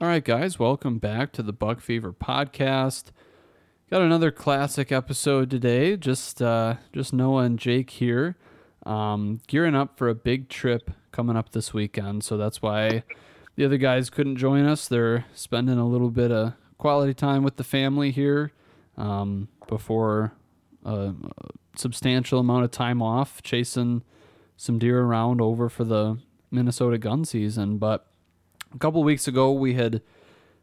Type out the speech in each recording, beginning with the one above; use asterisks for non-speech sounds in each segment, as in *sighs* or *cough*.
All right, guys, welcome back to the Buck Fever podcast. Got another classic episode today. Just uh, just Noah and Jake here, um, gearing up for a big trip coming up this weekend. So that's why the other guys couldn't join us. They're spending a little bit of quality time with the family here um, before a, substantial amount of time off, chasing some deer around over for the Minnesota gun season. But a couple weeks ago, we had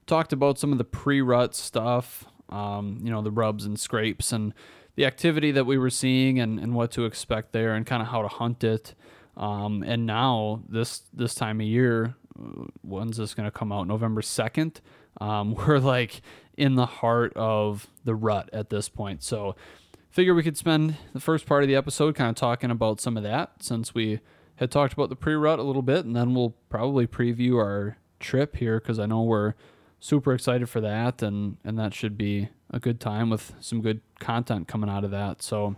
talked about some of the pre-rut stuff, um, you know, the rubs and scrapes and the activity that we were seeing and, and what to expect there and kind of how to hunt it. Um, and now this this time of year, uh, when's this going to come out? November second. Um, *laughs* we're like in the heart of the rut at this point. So, figure we could spend the first part of the episode kind of talking about some of that since we had talked about the pre-rut a little bit, and then we'll probably preview our trip here because I know we're super excited for that, and and that should be a good time with some good content coming out of that. So.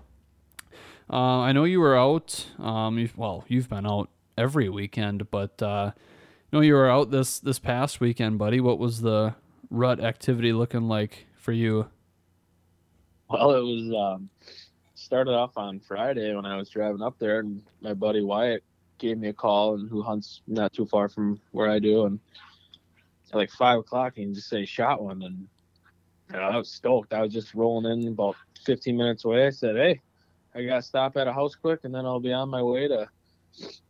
Uh, I know you were out. Um, you've, well, you've been out every weekend, but uh, you know you were out this this past weekend, buddy. What was the rut activity looking like for you? Well, it was um, started off on Friday when I was driving up there, and my buddy Wyatt gave me a call, and who hunts not too far from where I do, and at like five o'clock, he just say shot one, and you know, I was stoked. I was just rolling in about 15 minutes away. I said, "Hey, I got to stop at a house quick, and then I'll be on my way to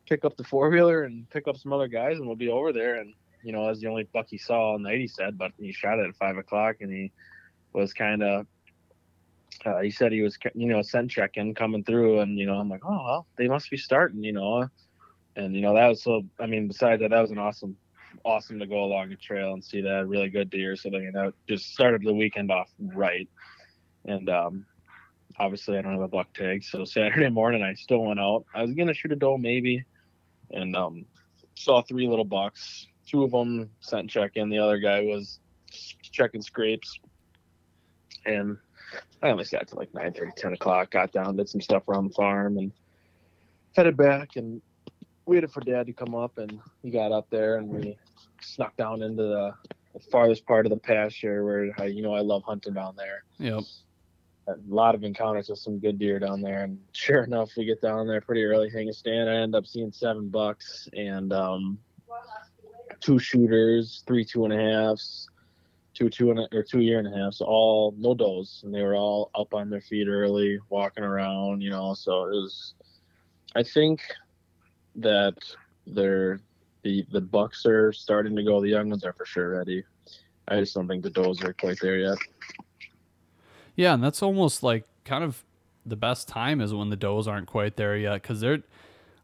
pick up the four wheeler and pick up some other guys, and we'll be over there." And you know, that's the only buck he saw all night. He said, but he shot it at five o'clock, and he was kind of uh, he said he was, you know, scent checking coming through, and you know, I'm like, oh well, they must be starting, you know, and you know that was so. I mean, besides that, that was an awesome, awesome to go along a trail and see that really good deer. So that you know, just started the weekend off right, and um, obviously I don't have a buck tag, so Saturday morning I still went out. I was gonna shoot a doe maybe, and um, saw three little bucks. Two of them scent check checking. The other guy was checking scrapes, and I almost got to like 9 30, 10 o'clock, got down, did some stuff around the farm, and headed back and waited for dad to come up. And he got up there and we snuck down into the, the farthest part of the pasture where, I, you know, I love hunting down there. Yep. A lot of encounters with some good deer down there. And *laughs* sure enough, we get down there pretty early, hang a stand. I end up seeing seven bucks and um, two shooters, three two and a halfs, two two and a, or two year and a half, so all no does, and they were all up on their feet early, walking around, you know. So it was, I think that they're the the bucks are starting to go. The young ones are for sure ready. I just don't think the does are quite there yet. Yeah, and that's almost like kind of the best time is when the does aren't quite there yet because they're.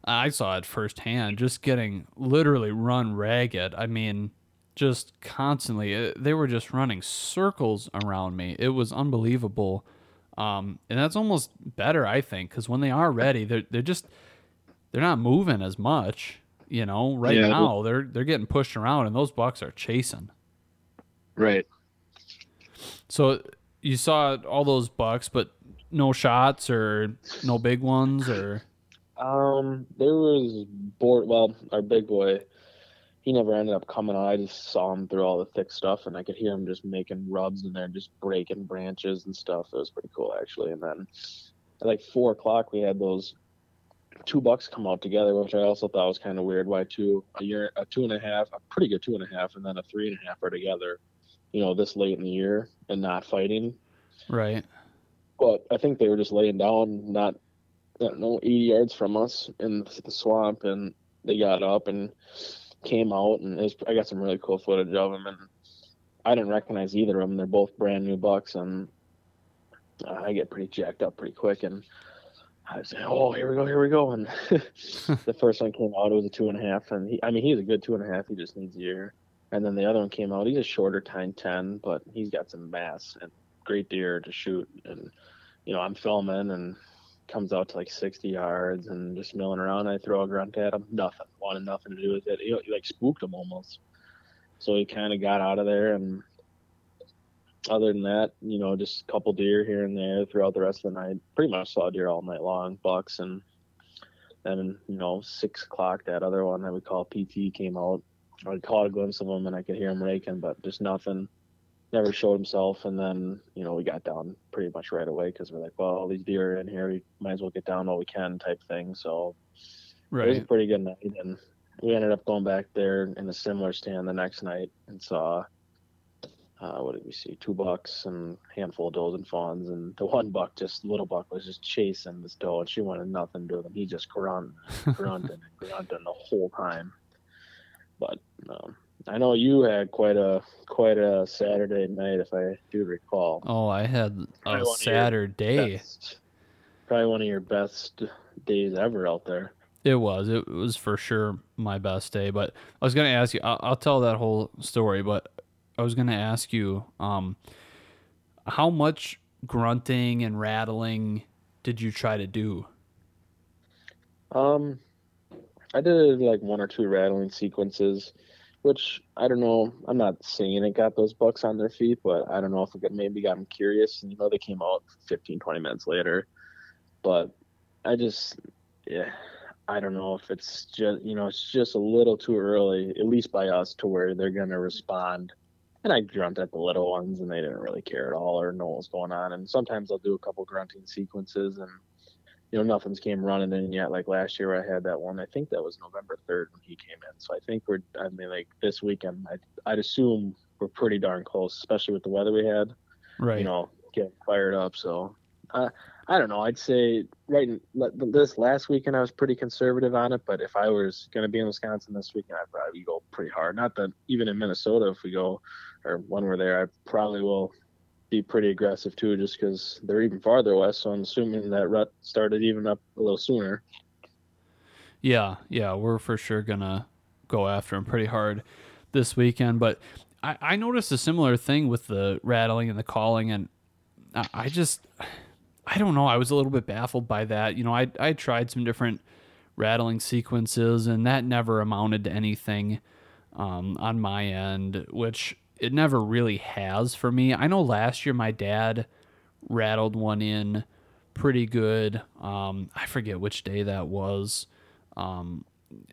I saw it firsthand, just getting literally run ragged. I mean, just constantly. uh, They were just running circles around me. It was unbelievable. Um, and that's almost better, I think, because when they are ready, they're they're just they're not moving as much. You know, right Yeah. now they're they're getting pushed around, and those bucks are chasing. Right. So you saw all those bucks, but no shots or no big ones or Um, there was board. Well, our big boy, he never ended up coming out. I just saw him through all the thick stuff, and I could hear him just making rubs in there, just breaking branches and stuff. It was pretty cool actually. And then at like four o'clock, we had those two bucks come out together, which I also thought was kind of weird. Why two a year, a two and a half, a pretty good two and a half, and then a three and a half are together. You know, this late in the year and not fighting. right. But I think they were just laying down, not, not no 80 yards from us in the swamp, and they got up and came out, and was, I got some really cool footage of them, and I didn't recognize either of them. They're both brand new bucks, and I get pretty jacked up pretty quick, and I was like, "Oh, here we go, here we go!" And *laughs* the *laughs* first one came out, it was a two and a half, and he, I mean, he's a good two and a half. He just needs a year. And then the other one came out. He's a shorter time ten, but he's got some mass and great deer to shoot. And you know, I'm filming and comes out to like 60 yards and just milling around. I throw a grunt at him. Nothing. Wanted nothing to do with it. He, he like spooked him almost. So he kind of got out of there. And other than that, you know, just a couple deer here and there throughout the rest of the night. Pretty much saw deer all night long, bucks. And then, you know, six o'clock, that other one that we call PT came out I caught a glimpse of him and I could hear him raking, but just nothing. Never showed himself. And then, you know, we got down pretty much right away because we're like, well, all these deer are in here. We might as well get down while we can type thing. So it was a pretty good night. And we ended up going back there in a similar stand the next night and saw, uh, what did we see? Two bucks and a handful of does and fawns. And the one buck, just little buck, was just chasing this doe and she wanted nothing to do with him. He just grunted, *laughs* grunted, and grunted the whole time. But um, I know you had quite a quite a Saturday night, if I do recall. Oh, I had Probably a one of your Saturday. Best- probably one of your best days ever out there. It was. It was for sure my best day. But I was gonna ask you. I'll, I'll tell that whole story. But I was gonna ask you, um, how much grunting and rattling did you try to do? Um, I did like one or two rattling sequences, which I don't know. I'm not saying it got those bucks on their feet, but I don't know if it maybe got them curious. And you know, they came out 15, 20 minutes later. But I just, yeah, I don't know if it's just, you know, it's just a little too early, at least by us, to where they're going to respond. And I grunt at the little ones, and they didn't really care at all or know what was going on. And sometimes I'll do a couple grunting sequences, and you know, nothing's came running in yet. Like last year, I had that one. I think that was November third when he came in. So I think we're. I mean, like this weekend, I, I'd assume we're pretty darn close, especially with the weather we had. Right. You know, getting fired up. So, uh, I don't know. I'd say right in, this last weekend I was pretty conservative on it. But if I was going to be in Wisconsin this weekend, I'd probably go pretty hard. Not that even in Minnesota, if we go or when we're there, I probably will be pretty aggressive too, just because they're even farther west. So I'm assuming that rut started even up a little sooner. Yeah, yeah, we're for sure gonna go after him pretty hard this weekend. But I, I noticed a similar thing with the rattling and the calling, and I, I just, I don't know. I was a little bit baffled by that. You know, I I tried some different rattling sequences, and that never amounted to anything um, on my end, which it never really has for me. I know last year my dad rattled one in pretty good. Um, I forget which day that was. Um,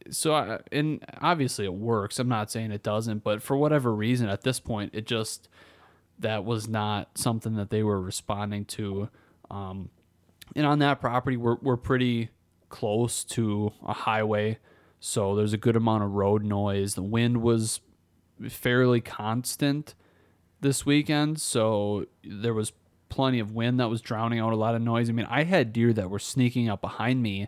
so I, and obviously it works. I'm not saying it doesn't, but for whatever reason at this point, it just that was not something that they were responding to. Um, and on that property, we're we're pretty close to a highway, so there's a good amount of road noise. The wind was fairly constant this weekend, so there was plenty of wind that was drowning out a lot of noise. I mean, I had deer that were sneaking up behind me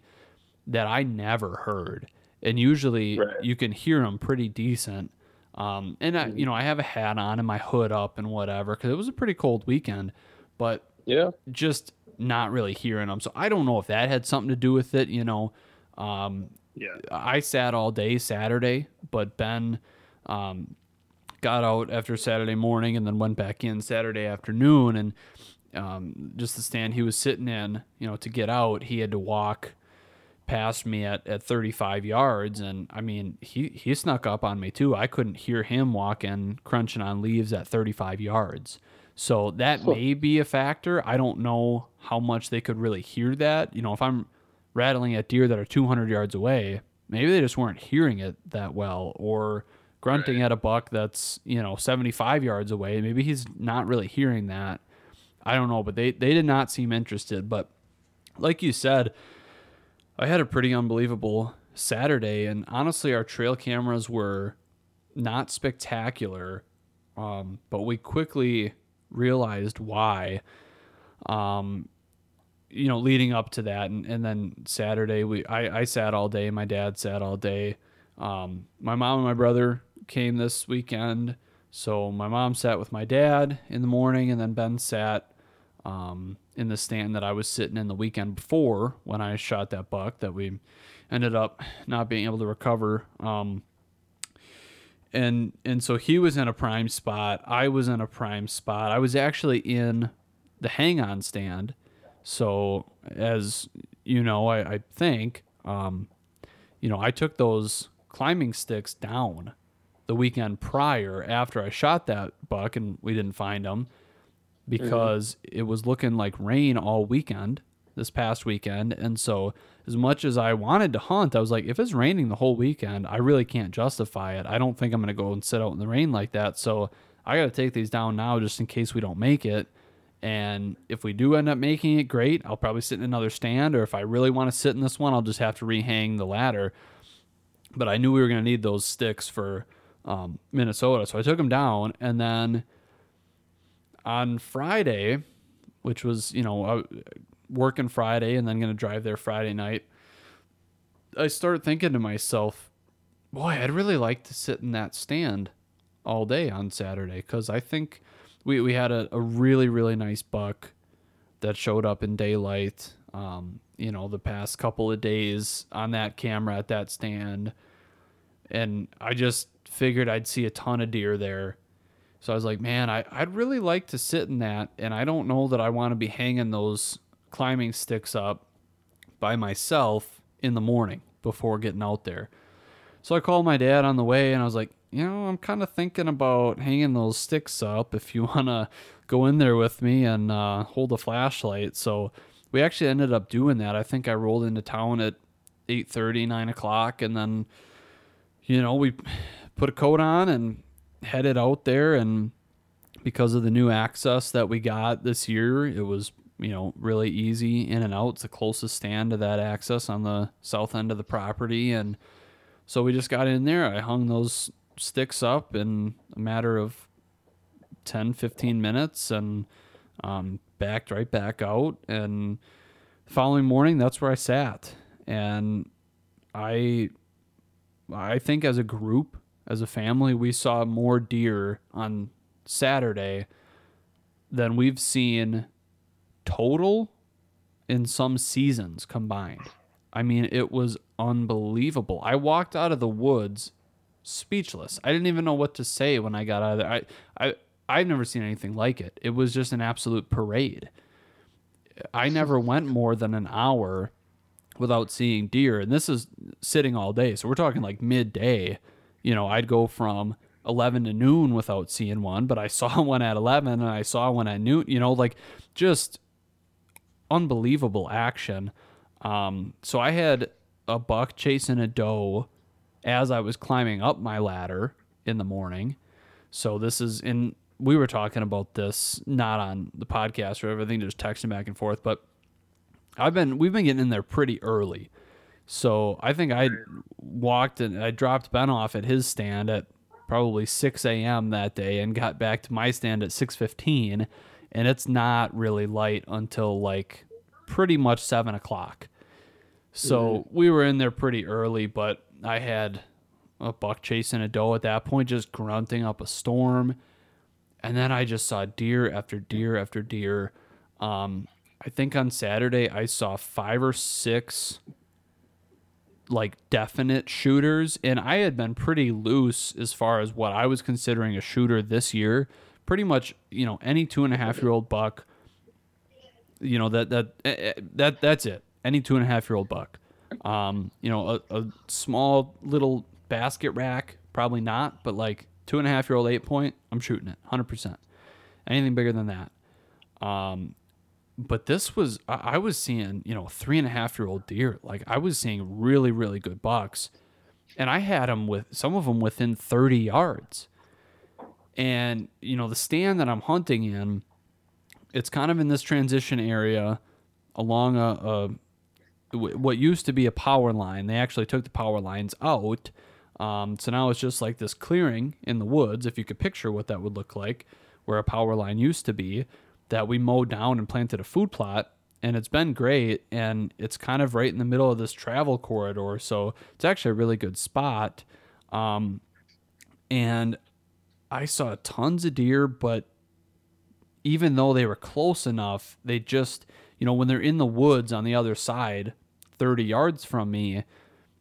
that I never heard, and usually Right. you can hear them pretty decent. Um, and I, you know, I have a hat on and my hood up and whatever because it was a pretty cold weekend, but Yeah. just not really hearing them. So I don't know if that had something to do with it. You know, um, Yeah. I sat all day Saturday, but Ben um, got out after Saturday morning and then went back in Saturday afternoon. And um, just the stand he was sitting in, you know, to get out, he had to walk past me at, at 35 yards. And I mean, he, he snuck up on me too. I couldn't hear him walking, crunching on leaves at 35 yards. So that Huh. may be a factor. I don't know how much they could really hear that. You know, if I'm rattling at deer that are 200 yards away, maybe they just weren't hearing it that well or grunting at a buck that's, you know, 75 yards away. Maybe he's not really hearing that. I don't know, but they, they did not seem interested. But like you said, I had a pretty unbelievable Saturday, and honestly, our trail cameras were not spectacular, um, but we quickly realized why. Um, you know, leading up to that, and, and then Saturday, we I, I sat all day. My dad sat all day. Um, my mom and my brother came this weekend, so my mom sat with my dad in the morning, and then Ben sat um, in the stand that I was sitting in the weekend before when I shot that buck that we ended up not being able to recover. Um, and and so he was in a prime spot. I was in a prime spot. I was actually in the hang on stand. So as you know, I, I think, um, you know, I took those climbing sticks down the weekend prior after I shot that buck and we didn't find them because it was looking like rain all weekend this past weekend, and so as much as I wanted to hunt, I was like, if it's raining the whole weekend, I really can't justify it. I don't think I'm gonna go and sit out in the rain like that. So I got to take these down now just in case we don't make it. And if we do end up making it, great. I'll probably sit in another stand, or if I really want to sit in this one, I'll just have to rehang the ladder. But I knew we were going to need those sticks for um, Minnesota, so I took them down. And then on Friday, which was you know working Friday and then going to drive there Friday night, I started thinking to myself, boy, I'd really like to sit in that stand all day on Saturday because I think we, we had a, a really, really nice buck that showed up in daylight, um, you know, the past couple of days on that camera at that stand. And I just figured I'd see a ton of deer there. So I was like, man, I, I'd really like to sit in that. And I don't know that I want to be hanging those climbing sticks up by myself in the morning before getting out there. So I called my dad on the way and I was like, you know, I'm kind of thinking about hanging those sticks up if you *laughs* want to go in there with me and uh, hold a flashlight. So we actually ended up doing that. I think I rolled into town at 8.30, 9 o'clock, and then, you know, we *sighs* put a coat on and headed out there. And because of the new access that we got this year, it was, you know, really easy in and out. It's the closest stand to that access on the south end of the property. And so we just got in there. I hung those sticks up in a matter of 10, 15 minutes and um, backed right back out. And the following morning, that's where I sat. And I, I think as a group, as a family, we saw more deer on Saturday than we've seen total in some seasons combined. I mean, it was unbelievable. I walked out of the woods speechless. I didn't even know what to say when I got out of there. I, I, I've never seen anything like it. It was just an absolute parade. I never went more than an hour without seeing deer, and this is sitting all day. So we're talking like midday. You know, I'd go from 11 to noon without seeing one, but I saw *laughs* one at 11 and I saw one at noon. You know, like just unbelievable action. Um, so I had a buck chasing a doe as I was climbing up my ladder in the morning. So this is in we were talking about this not on the podcast or everything, just texting back and forth, but I've been we've been getting in there pretty early. So I think I walked and I dropped Ben off at his stand at probably 6 a.m. that day and got back to my stand at 6:15, and it's not really light until like pretty much seven o'clock. So mm-hmm. we were in there pretty early, but I had a buck chasing a doe at that point, just grunting up a storm. And then I just saw deer after deer after deer. Um, I think on Saturday I saw five or six like definite shooters, and I had been pretty loose as far as what I was considering a shooter this year. Pretty much, you know, any two and a half year old buck, you know that that eh, eh, that that's it. Any two and a half year old buck. Um, you know, a, a small little basket rack, probably not, but like two and a half year old eight point, I'm shooting it 100%. Anything bigger than that. Um, but this was, I, I was seeing, you know, three and a half year old deer. Like I was seeing really, really good bucks. And I had them with some of them within 30 yards. And, you know, the stand that I'm hunting in, it's kind of in this transition area along a, a what used to be a power line. They actually took the power lines out. Um, so now it's just like this clearing in the woods, if you could picture what that would look like, where a power line used to be, that we mowed down and planted a food plot. And it's been great. And it's kind of right in the middle of this travel corridor. So it's actually a really good spot. Um, and I saw tons of deer, but even though they were close enough, they just, you know, when they're in the woods on the other side, 30 yards from me,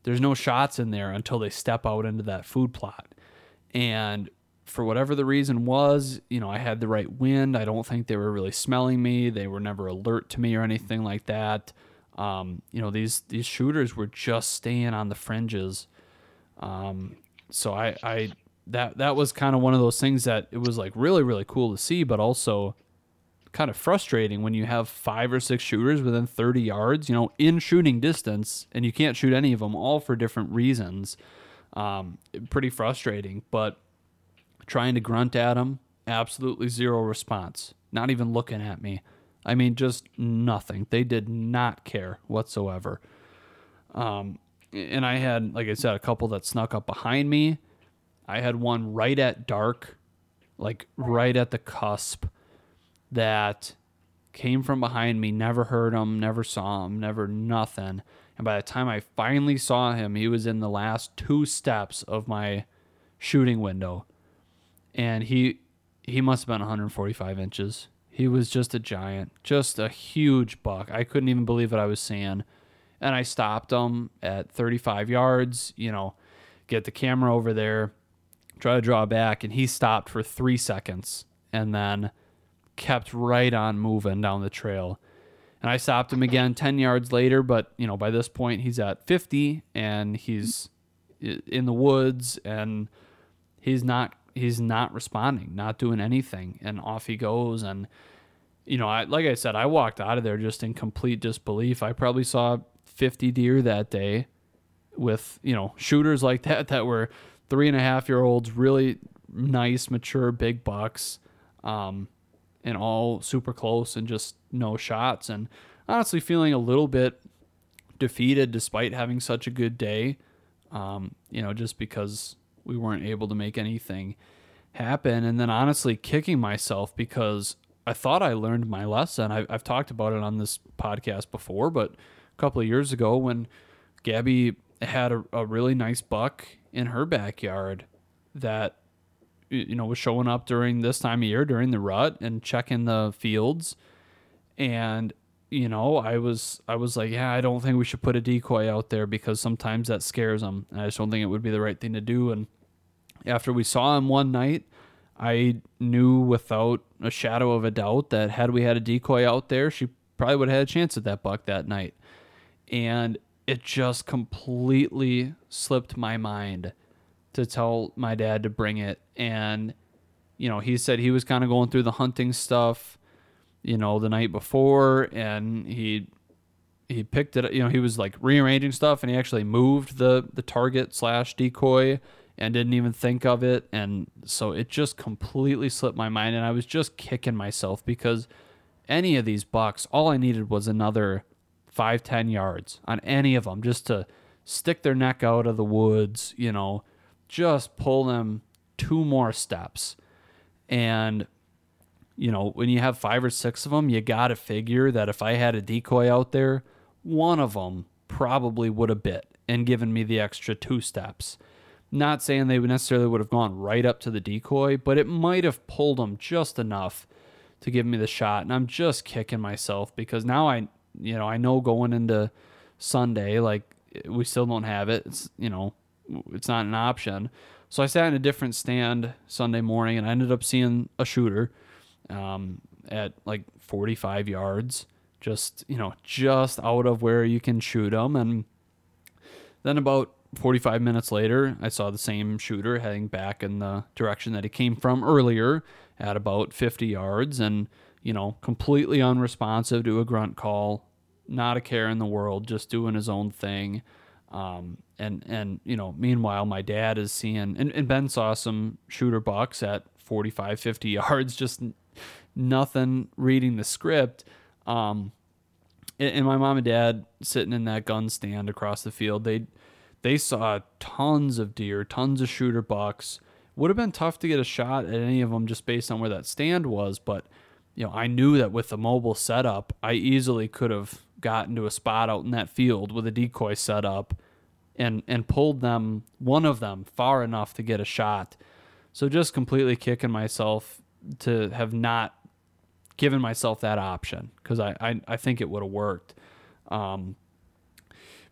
there's no shots in there until they step out into that food plot. And for whatever the reason was, you know, I had the right wind. I don't think they were really smelling me. They were never alert to me or anything like that. Um, you know, these these shooters were just staying on the fringes. Um, so I, I that that was kind of one of those things that it was like really really cool to see, but also kind of frustrating when you have five or six shooters within 30 yards, you know, in shooting distance, and you can't shoot any of them all for different reasons. Um, pretty frustrating, but trying to grunt at them, absolutely zero response. Not even looking at me. I mean, just nothing. They did not care whatsoever. Um, and I had, like I said, a couple that snuck up behind me. I had one right at dark, like right at the cusp, that came from behind me. Never heard him, never saw him, never nothing. And by the time I finally saw him, he was in the last two steps of my shooting window. And he he must have been 145 inches. He was just a giant, just a huge buck. I couldn't even believe what I was seeing. And I stopped him at 35 yards, you know, get the camera over there, try to draw back, and he stopped for three seconds and then kept right on moving down the trail. And I stopped him again *laughs* 10 yards later, but, you know, by this point he's at 50 and he's in the woods and he's not he's not responding, not doing anything, and off he goes. And you know, I like I said, I walked out of there just in complete disbelief. I probably saw 50 deer that day with you know shooters like that that were three and a half year olds, really nice, mature, big bucks, um, and all super close and just no shots. And honestly, feeling a little bit defeated despite having such a good day. Um, you know, just because we weren't able to make anything happen. And then honestly, kicking myself because I thought I learned my lesson. I, have talked about it on this podcast before, but a couple of years ago when Gabby had a, a really nice buck in her backyard that you know was showing up during this time of year during the rut and checking the fields and you know, I was I was like, yeah, I don't think we should put a decoy out there because sometimes that scares them. I just don't think it would be the right thing to do. And after we saw him one night, I knew without a shadow of a doubt that had we had a decoy out there, she probably would have had a chance at that buck that night. And it just completely slipped my mind to tell my dad to bring it. And, you know, he said he was kind of going through the hunting stuff you know, the night before, and he he picked it. You know, he was like rearranging stuff, and he actually moved the the target slash decoy and didn't even think of it, and so it just completely slipped my mind, and I was just kicking myself because any of these bucks, all I needed was another five ten yards on any of them, just to stick their neck out of the woods, you know, just pull them two more steps, and you know, when you have five or six of them, you got to figure that if I had a decoy out there, one of them probably would have bit and given me the extra two steps. Not saying they necessarily would have gone right up to the decoy, but it might have pulled them just enough to give me the shot. And I'm just kicking myself because now I, you know, I know going into Sunday, like we still don't have it. It's, you know, it's not an option. So I sat in a different stand Sunday morning and I ended up seeing a shooter um, at like 45 yards, just you know, just out of where you can shoot them. And then about 45 minutes later, I saw the same shooter heading back in the direction that he came from earlier at about 50 yards, and you know, completely unresponsive to a grunt call, not a care in the world, just doing his own thing. Um, and and you know, meanwhile, my dad is seeing, and, and Ben saw some shooter bucks at 45, 50 *laughs* yards, just nothing reading the script. Um, and my mom and dad sitting in that gun stand across the field, they they saw tons of deer, tons of shooter bucks. Would have been tough to get a shot at any of them just based on where that stand was, but you know, I knew that with the mobile setup, I easily could have gotten to a spot out in that field with a decoy set up and and pulled them one of them far enough to get a shot. So just completely kicking myself to have not given myself that option because I, I, I think it would have worked. Um,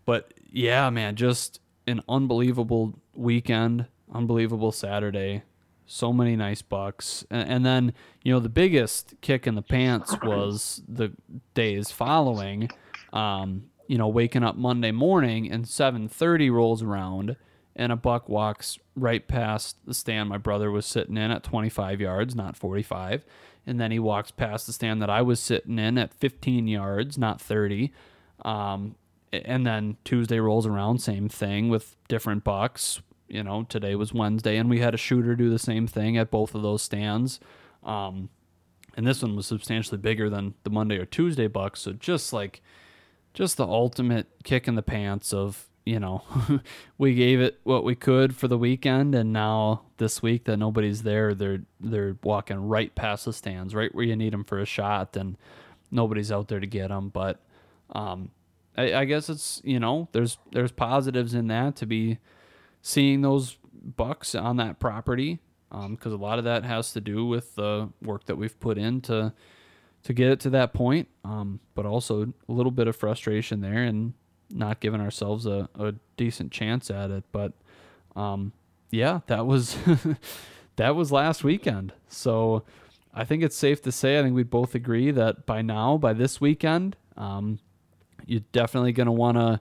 but yeah, man, just an unbelievable weekend, unbelievable Saturday. So many nice bucks. And, and then, you know, the biggest kick in the pants was the days following. Um, you know, waking up Monday morning and 7:30 rolls around and a buck walks right past the stand my brother was sitting in at 25 yards, not 45. And then he walks past the stand that I was sitting in at 15 yards, not 30. Um, and then Tuesday rolls around, same thing with different bucks. You know, today was Wednesday, and we had a shooter do the same thing at both of those stands. Um, and this one was substantially bigger than the Monday or Tuesday bucks. So just like, just the ultimate kick in the pants of you know, *laughs* we gave it what we could for the weekend, and now this week that nobody's there, they're they're walking right past the stands, right where you need them for a shot, and nobody's out there to get them. But um, I, I guess it's you know, there's there's positives in that to be seeing those bucks on that property, because um, a lot of that has to do with the work that we've put in to to get it to that point. Um, but also a little bit of frustration there, and not giving ourselves a, a decent chance at it. But um, yeah, that was *laughs* that was last weekend. So I think it's safe to say I think we'd both agree that by now, by this weekend, um, you're definitely going to want to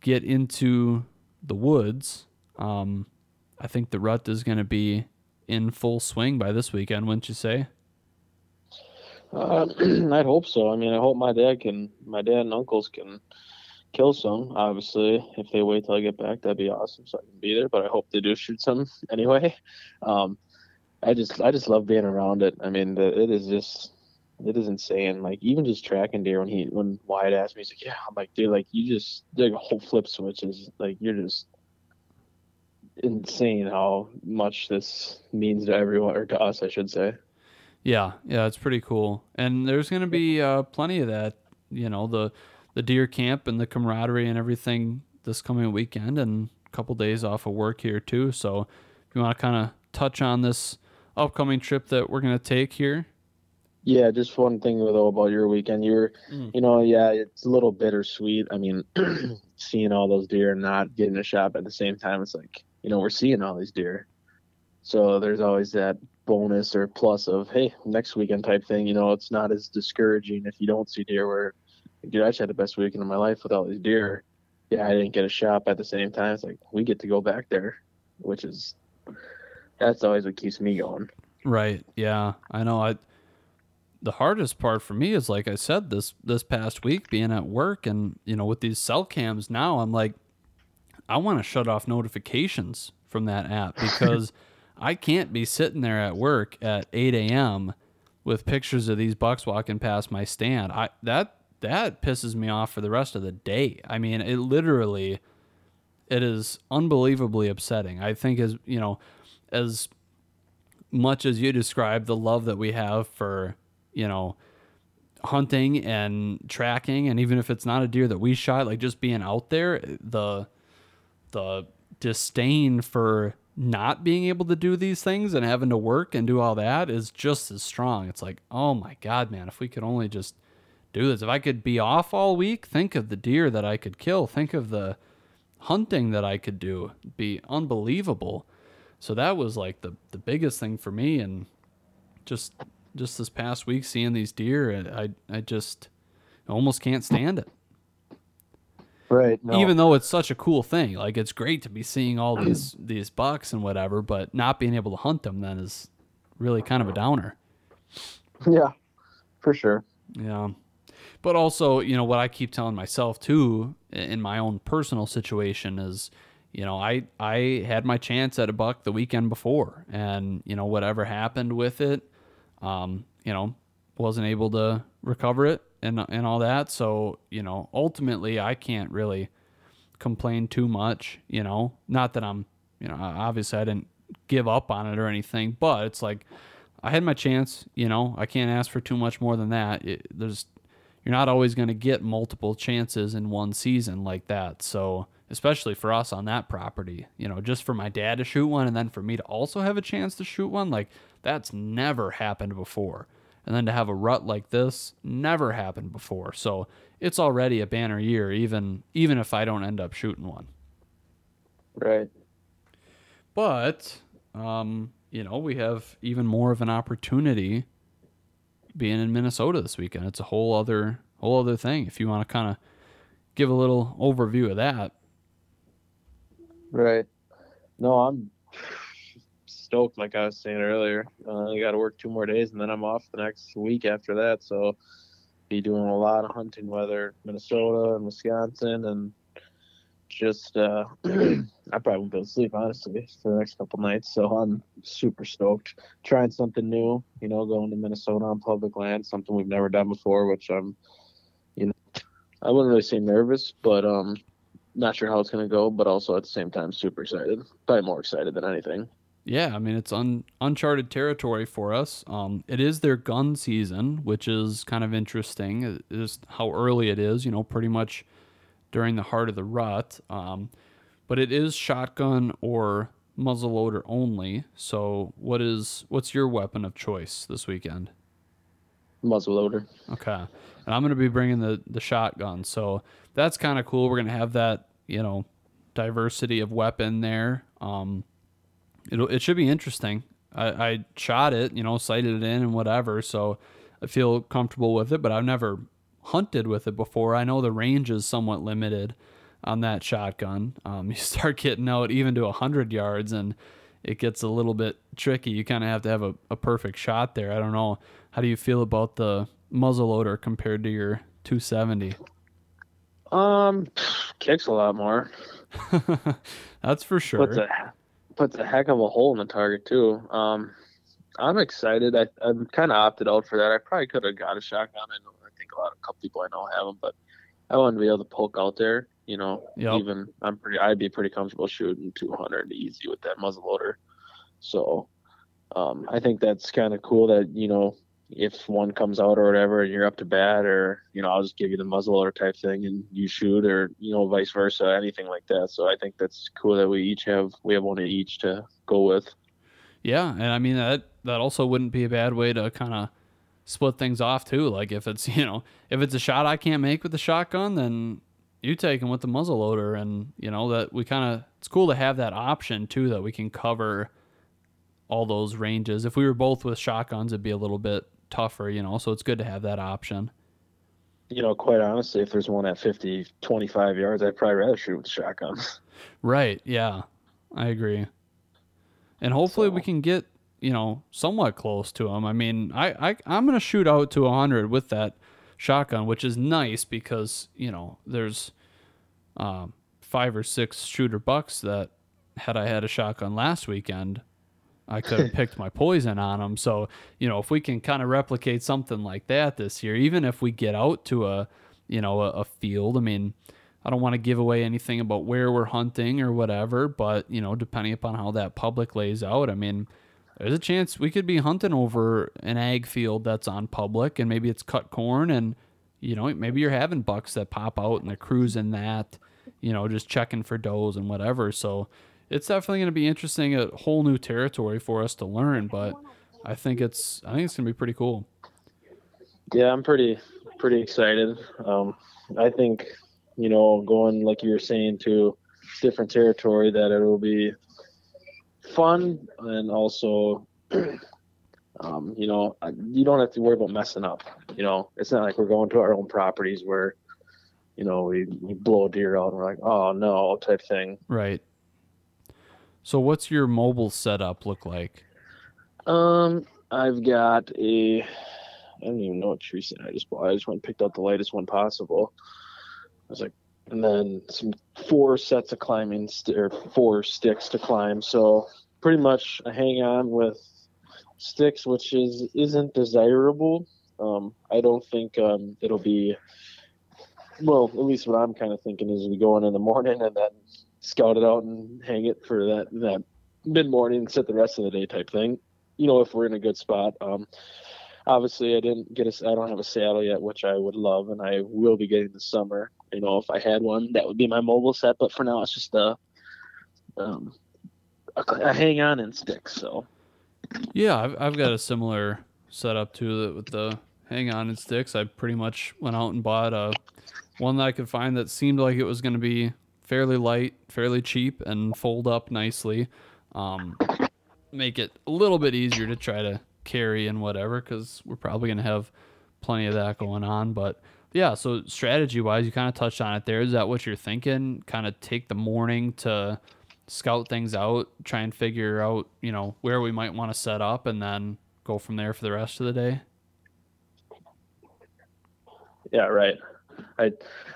get into the woods. Um, I think the rut is going to be in full swing by this weekend, wouldn't you say? Uh, *clears throat* I'd hope so. I mean, I hope my dad can, my dad and uncles can kill some. Obviously, if they wait till I get back, that'd be awesome. So I can be there. But I hope they do shoot some *laughs* anyway. Um, I just I just love being around it. I mean, it is just it is insane. Like even just tracking deer when he when Wyatt asked me, he's like, "Yeah," I'm like, "Dude, like you just like a whole flip switch is like you're just insane how much this means to everyone or to us, I should say." Yeah, yeah, it's pretty cool, and there's gonna be uh, plenty of that. You know the the deer camp and the camaraderie and everything this coming weekend and a couple days off of work here too. So if you want to kind of touch on this upcoming trip that we're going to take here. Yeah, just one thing though about your weekend. You're, mm. you know, yeah, it's a little bittersweet. I mean, *clears throat* seeing all those deer and not getting a shot at the same time, it's like, you know, we're seeing all these deer. So there's always that bonus or plus of, hey, next weekend type thing. You know, it's not as discouraging if you don't see deer where dude, I just had the best weekend of my life with all these deer. Yeah, I didn't get a shop at the same time. It's like we get to go back there, which is that's always what keeps me going. Right. Yeah. I know. I the hardest part for me is like I said this this past week being at work and you know with these cell cams now I'm like I want to shut off notifications from that app *laughs* because I can't be sitting there at work at 8 a.m. with pictures of these bucks walking past my stand. I that that pisses me off for the rest of the day. I mean, it literally it is unbelievably upsetting. I think as, you know, as much as you describe the love that we have for, you know, hunting and tracking and even if it's not a deer that we shot, like just being out there, the the disdain for not being able to do these things and having to work and do all that is just as strong. It's like, oh my God, man, if we could only just do this. If I could be off all week, think of the deer that I could kill. Think of the hunting that I could do. It'd be unbelievable. So that was like the the biggest thing for me and just just this past week seeing these deer, uh, I I just almost can't stand it. Right. No. Even though it's such a cool thing, like it's great to be seeing all these *clears throat* these bucks and whatever, but not being able to hunt them then is really kind of a downer. Yeah, for sure. Yeah. But also, you know, what I keep telling myself too in my own personal situation is, you know, I I had my chance at a buck the weekend before, and you know, whatever happened with it, um, you know, wasn't able to recover it and and all that. So, you know, ultimately, I can't really complain too much. You know, not that I'm, you know, obviously I didn't give up on it or anything, but it's like I had my chance. You know, I can't ask for too much more than that. It, there's you're not always going to get multiple chances in one season like that. So, especially for us on that property, you know, just for my dad to shoot one and then for me to also have a chance to shoot one, like that's never happened before. And then to have a rut like this never happened before. So, it's already a banner year even even if I don't end up shooting one. Right. But um, you know, we have even more of an opportunity being in Minnesota this weekend. It's a whole other whole other thing. If you want to kind of give a little overview of that. Right. no, I'm stoked. Like I was saying earlier, uh, I got to work two more days, and then I'm off the next week after that. So, be doing a lot of hunting, whether Minnesota and Wisconsin, and just uh, *clears throat* I probably won't be able to sleep honestly for the next couple nights. So I'm super stoked, trying something new. You know, going to Minnesota on public land, something we've never done before, which I'm, you know, I wouldn't really say nervous, but um, not sure how it's gonna go, but also at the same time super excited. Probably more excited than anything. Yeah, I mean it's un- uncharted territory for us. Um, it is their gun season, which is kind of interesting. Is how early it is. You know, pretty much during the heart of the rut. Um, but it is shotgun or muzzleloader only. So, what is what's your weapon of choice this weekend? Muzzleloader. Okay, and I'm going to be bringing the the shotgun. So that's kind of cool. We're going to have that you know diversity of weapon there. Um, it it should be interesting. I, I shot it, you know, sighted it in and whatever. So I feel comfortable with it, but I've never hunted with it before. I know the range is somewhat limited on that shotgun. Um, *laughs* you start getting out even to 100 yards and it gets a little bit tricky. You kind of have to have a, a perfect shot there. I don't know. How do you feel about the muzzleloader compared to your 270? Um, kicks a lot more. *laughs* That's for sure. Puts a puts a heck of a hole in the target too. Um, I'm excited. I, I'm kind of opted out for that. I probably could have got a shotgun. And I think a lot of couple people I know have them, but I want to be able to poke out there. You know, yep. even I'm pretty. I'd be pretty comfortable shooting 200 easy with that muzzle loader. So, um, I think that's kind of cool that you know if one comes out or whatever and you're up to bat or you know I'll just give you the muzzle loader type thing and you shoot or you know vice versa anything like that. So I think that's cool that we each have we have one each to go with. Yeah, and I mean that that also wouldn't be a bad way to kind of split things off too. Like if it's *laughs* you know if it's a shot I can't make with the shotgun, then you take them with the muzzle loader, and you know that we kind of it's cool to have that option too that we can cover all those ranges. If we were both with shotguns, it'd be a little bit tougher, you know. So it's good to have that option. You know, quite honestly, if there's one at 50, 25 yards, I'd probably rather shoot with shotgun. *laughs* Right. Yeah, I agree. And hopefully so. we can get you know, somewhat close to them. I mean, I, I I'm gonna shoot out to 100 with that shotgun, which is nice because you know there's um, five or six shooter bucks that had I had a shotgun last weekend, I could have picked my poison on them. So you know, if we can kind of replicate something like that this year, even if we get out to a you know a, a field, I mean. I don't want to give away anything about where we're hunting or whatever, but you know, depending upon how that public lays out, I mean, there's a chance we could be hunting over an ag field that's on public and maybe it's cut corn and you know maybe you're having bucks that pop out and they're cruising that you know just checking for does and whatever so it's definitely going to be interesting a whole new territory for us to learn but i think it's i think it's going to be pretty cool. Yeah i'm pretty pretty excited. Um, i think you know going like you were saying to different territory that it will be fun and also *clears throat* um, you know you don't have to worry about messing up you know? It's not like we're going to our own properties where you know we, we blow a deer out and we're like oh no type thing. Right so what's your mobile setup look like um i've got a i don't even know what tree stand i just bought i just went and picked out the lightest one possible i was like and then some four sets of climbing st- or four sticks to climb. So pretty much a hang on with sticks, which is isn't desirable. Um, I don't think um, it'll be well. At least what I'm kind of thinking is we go in in the morning and then scout it out and hang it for that that mid morning sit the rest of the day type thing. You know, if we're in a good spot. Um, obviously I didn't get a I don't have a saddle yet, which I would love, and I will be getting this summer. You know, if I had one, that would be my mobile set. But for now, it's just a um, a, a hang on and stick. So yeah, I've I've got a similar setup to it with the hang on and sticks. I pretty much went out and bought a one that I could find that seemed like it was going to be fairly light, fairly cheap, and fold up nicely. Um, make it a little bit easier to try to carry and whatever because we're probably going to have plenty of that going on. But yeah, so strategy wise, you kind of touched on it there. Is that what you're thinking? Kind of take the morning to scout things out, try and figure out, you know, where we might want to set up and then go from there for the rest of the day. Yeah, right. I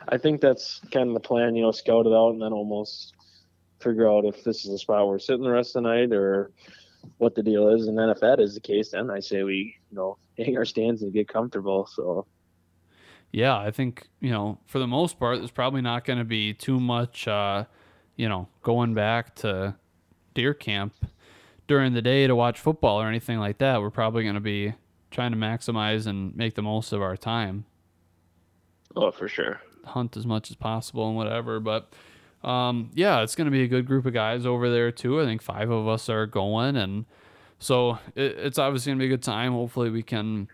I think that's kind of the plan, you know, scout it out and then almost figure out if this is the spot we're sitting the rest of the night or what the deal is. And then if that is the case, then I say we, you know, *laughs* hang our stands and get comfortable. So yeah, I think, you know, for the most part, there's probably not going to be too much, uh, you know, going back to deer camp during the day to watch football or anything like that. We're probably going to be trying to maximize and make the most of our time. Oh, for sure. Hunt as much as possible and whatever. But um, yeah, it's going to be a good group of guys over there too. I think five of us are going, and so it, it's obviously going to be a good time. Hopefully, we can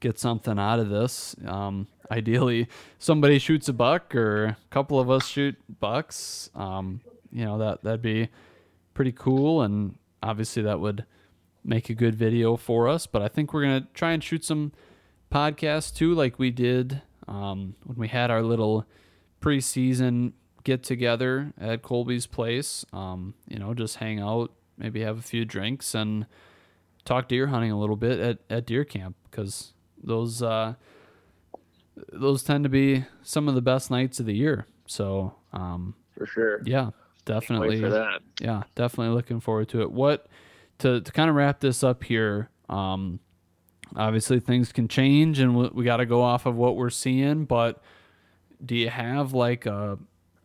get something out of this. Um, ideally, somebody shoots a buck, or a couple of us shoot bucks. Um, you know that that'd be pretty cool, and obviously that would make a good video for us. But I think we're gonna try and shoot some podcasts too, like we did um, when we had our little preseason get together at Colby's place. Um, you know, just hang out, maybe have a few drinks, and talk deer hunting a little bit at, at deer camp because those uh, those tend to be some of the best nights of the year. So um, for sure, yeah, definitely. Yeah, definitely looking forward to it. What to to kind of wrap this up here. Um, obviously, things can change, and we, we got to go off of what we're seeing. But do you have like a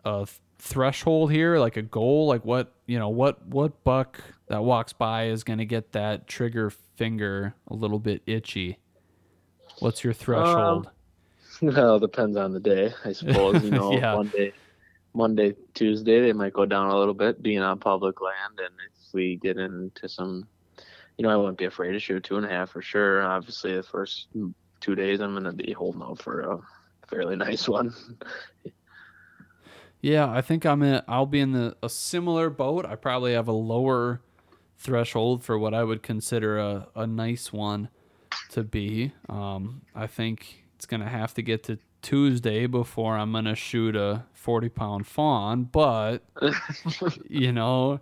a threshold here, like a goal, like what you know, what what buck that walks by is going to get that trigger finger a little bit itchy? What's your threshold? Um, *laughs* well, it depends on the day, I suppose. You *laughs* know, yeah. Monday, Monday, Tuesday, they might go down a little bit, being on public land, and if we get into some, you know, I wouldn't be afraid to shoot two and a half for sure. Obviously, the first two days, I'm going to be holding out for a fairly *laughs* nice one. Yeah, I think I'm in. I'll be in the a similar boat. I probably have a lower threshold for what I would consider a, a nice one to be. Um, I think it's gonna have to get to Tuesday before I'm gonna shoot a 40 pound fawn. But *laughs* you know,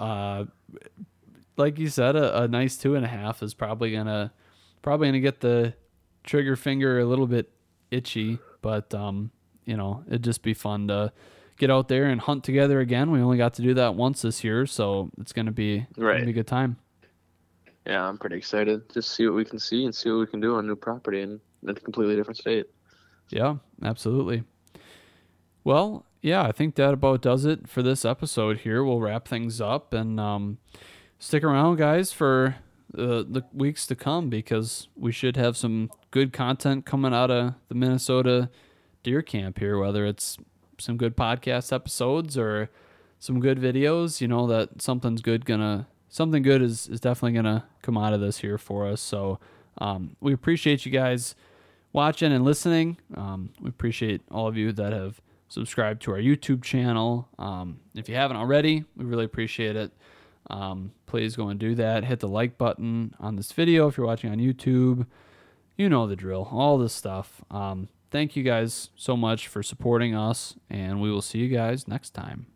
uh, like you said, a, a nice two and a half is probably gonna probably gonna get the trigger finger a little bit itchy. But um, you know, it'd just be fun to get out there and hunt together again. We only got to do that once this year, so it's gonna be right. gonna be a good time. Yeah, I'm pretty excited. Just see what we can see and see what we can do on new property in a completely different state. Yeah, absolutely. Well, yeah, I think that about does it for this episode here. We'll wrap things up and um, stick around, guys, for uh, the weeks to come because we should have some good content coming out of the Minnesota deer camp here, whether it's some good podcast episodes or some good videos. You know that something's good gonna something good is is definitely gonna come out of this here for us. So um, we appreciate you guys watching and listening. Um, we appreciate all of you that have subscribed to our YouTube channel. Um, if you haven't already, we really appreciate it. Um, please go and do that. Hit the like button on this video if you're watching on YouTube. You know the drill, all this stuff. Um, thank you guys so much for supporting us, and we will see you guys next time.